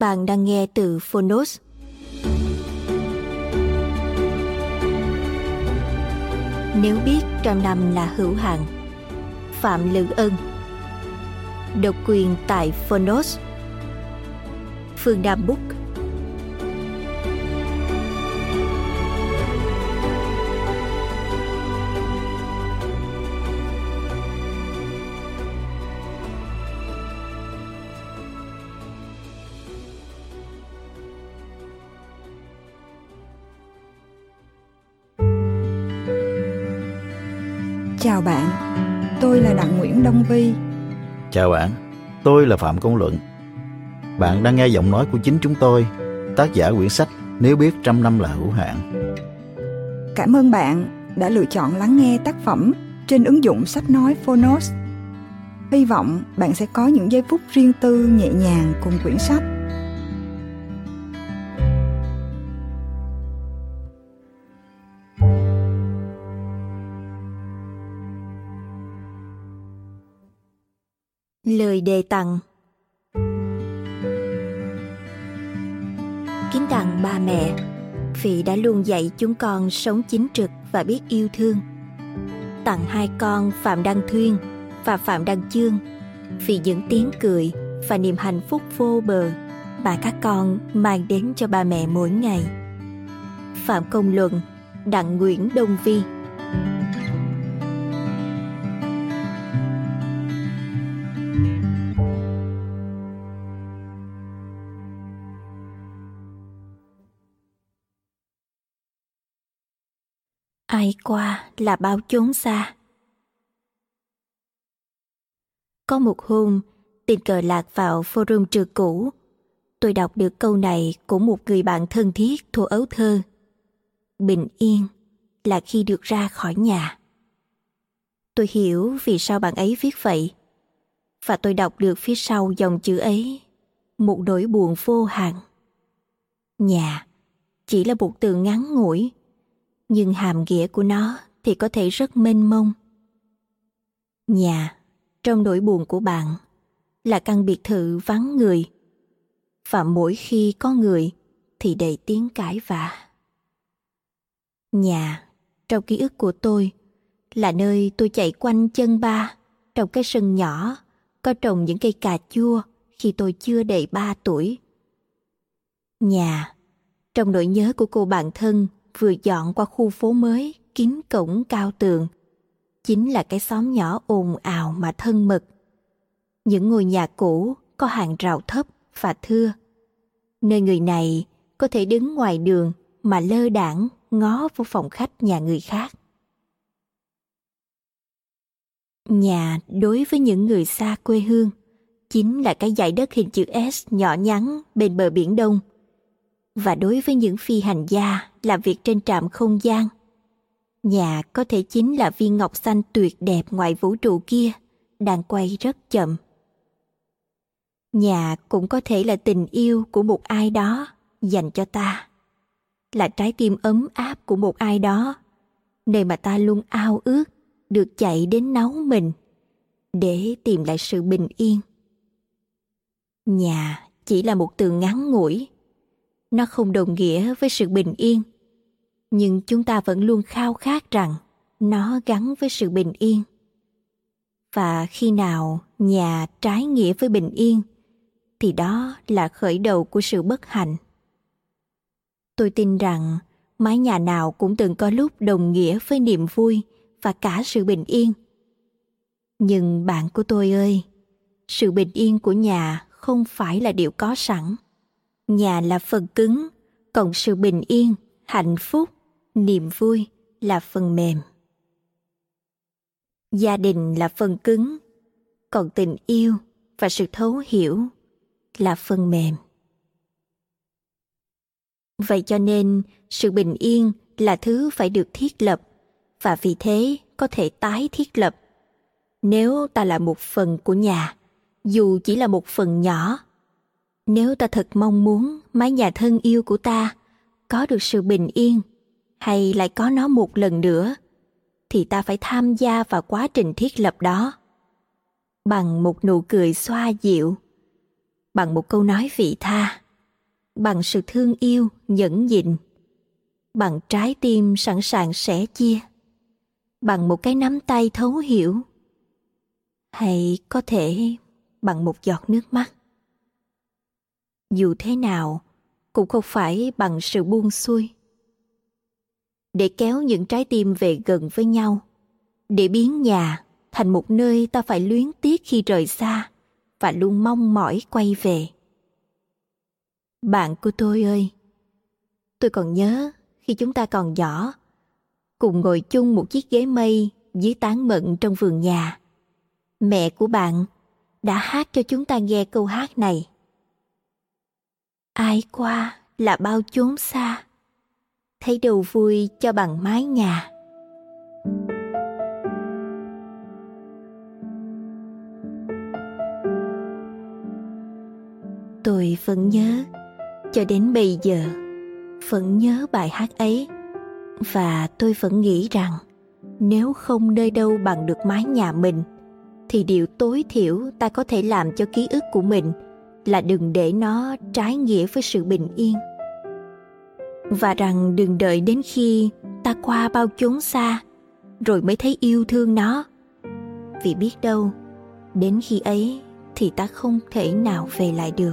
Bạn đang nghe từ Phonos. Nếu biết trăm năm là hữu hạn, Phạm Lữ Ân, Độc quyền tại Phonos Phương Nam Book Chào bạn, tôi là Đặng Nguyễn Đông Vi. Chào bạn, tôi là Phạm Công Luận. Bạn đang nghe giọng nói của chính chúng tôi, tác giả quyển sách Nếu biết trăm năm là hữu hạn. Cảm ơn bạn đã lựa chọn lắng nghe tác phẩm trên ứng dụng sách nói Phonos. Hy vọng bạn sẽ có những giây phút riêng tư nhẹ nhàng cùng quyển sách. Lời đề tặng Kính tặng ba mẹ vì đã luôn dạy chúng con sống chính trực và biết yêu thương. Tặng hai con Phạm Đăng Thuyên và Phạm Đăng Chương vì những tiếng cười và niềm hạnh phúc vô bờ mà các con mang đến cho ba mẹ mỗi ngày. Phạm Công Luận, Đặng Nguyễn Đông Vi ai qua là bao chốn xa. Có một hôm, tình cờ lạc vào forum trường cũ. Tôi đọc được câu này của một người bạn thân thiết thuộc ấu thơ. Bình yên là khi được ra khỏi nhà. Tôi hiểu vì sao bạn ấy viết vậy. Và tôi đọc được phía sau dòng chữ ấy, một nỗi buồn vô hạn. Nhà chỉ là một từ ngắn ngủi nhưng hàm nghĩa của nó thì có thể rất mênh mông. Nhà, trong nỗi buồn của bạn, là căn biệt thự vắng người. Và mỗi khi có người thì đầy tiếng cãi vã. Nhà, trong ký ức của tôi, là nơi tôi chạy quanh chân ba trong cái sân nhỏ có trồng những cây cà chua khi tôi chưa đầy ba tuổi. Nhà, trong nỗi nhớ của cô bạn thân vừa dọn qua khu phố mới, kín cổng cao tường. Chính là cái xóm nhỏ ồn ào mà thân mật. Những ngôi nhà cũ có hàng rào thấp và thưa. Nơi người này có thể đứng ngoài đường mà lơ đãng ngó vô phòng khách nhà người khác. Nhà đối với những người xa quê hương chính là cái dải đất hình chữ s nhỏ nhắn bên bờ biển đông và đối với những phi hành gia làm việc trên trạm không gian. Nhà có thể chính là viên ngọc xanh tuyệt đẹp ngoài vũ trụ kia, đang quay rất chậm. Nhà cũng có thể là tình yêu của một ai đó dành cho ta, là trái tim ấm áp của một ai đó, nơi mà ta luôn ao ước được chạy đến nấu mình để tìm lại sự bình yên. Nhà chỉ là một từ ngắn ngủi nó không đồng nghĩa với sự bình yên. Nhưng chúng ta vẫn luôn khao khát rằng nó gắn với sự bình yên. Và khi nào nhà trái nghĩa với bình yên, thì đó là khởi đầu của sự bất hạnh. Tôi tin rằng mái nhà nào cũng từng có lúc đồng nghĩa với niềm vui và cả sự bình yên. Nhưng bạn của tôi ơi, sự bình yên của nhà không phải là điều có sẵn nhà là phần cứng còn sự bình yên, hạnh phúc, niềm vui là phần mềm. Gia đình là phần cứng, còn tình yêu và sự thấu hiểu là phần mềm. Vậy cho nên, sự bình yên là thứ phải được thiết lập và vì thế có thể tái thiết lập. Nếu ta là một phần của nhà, dù chỉ là một phần nhỏ nếu ta thật mong muốn mái nhà thân yêu của ta có được sự bình yên hay lại có nó một lần nữa, thì ta phải tham gia vào quá trình thiết lập đó. Bằng một nụ cười xoa dịu, bằng một câu nói vị tha, bằng sự thương yêu nhẫn nhịn, bằng trái tim sẵn sàng sẻ chia, bằng một cái nắm tay thấu hiểu, hay có thể bằng một giọt nước mắt dù thế nào, cũng không phải bằng sự buông xuôi. Để kéo những trái tim về gần với nhau, để biến nhà thành một nơi ta phải luyến tiếc khi rời xa và luôn mong mỏi quay về. Bạn của tôi ơi, tôi còn nhớ khi chúng ta còn nhỏ, cùng ngồi chung một chiếc ghế mây dưới tán mận trong vườn nhà. Mẹ của bạn đã hát cho chúng ta nghe câu hát này ai qua là bao chốn xa. Thấy đầu vui cho bằng mái nhà. Tôi vẫn nhớ, cho đến bây giờ, vẫn nhớ bài hát ấy. Và tôi vẫn nghĩ rằng, nếu không nơi đâu bằng được mái nhà mình, thì điều tối thiểu ta có thể làm cho ký ức của mình là đừng để nó trái nghĩa với sự bình yên. Và rằng đừng đợi đến khi ta qua bao chốn xa rồi mới thấy yêu thương nó. Vì biết đâu, đến khi ấy thì ta không thể nào về lại được.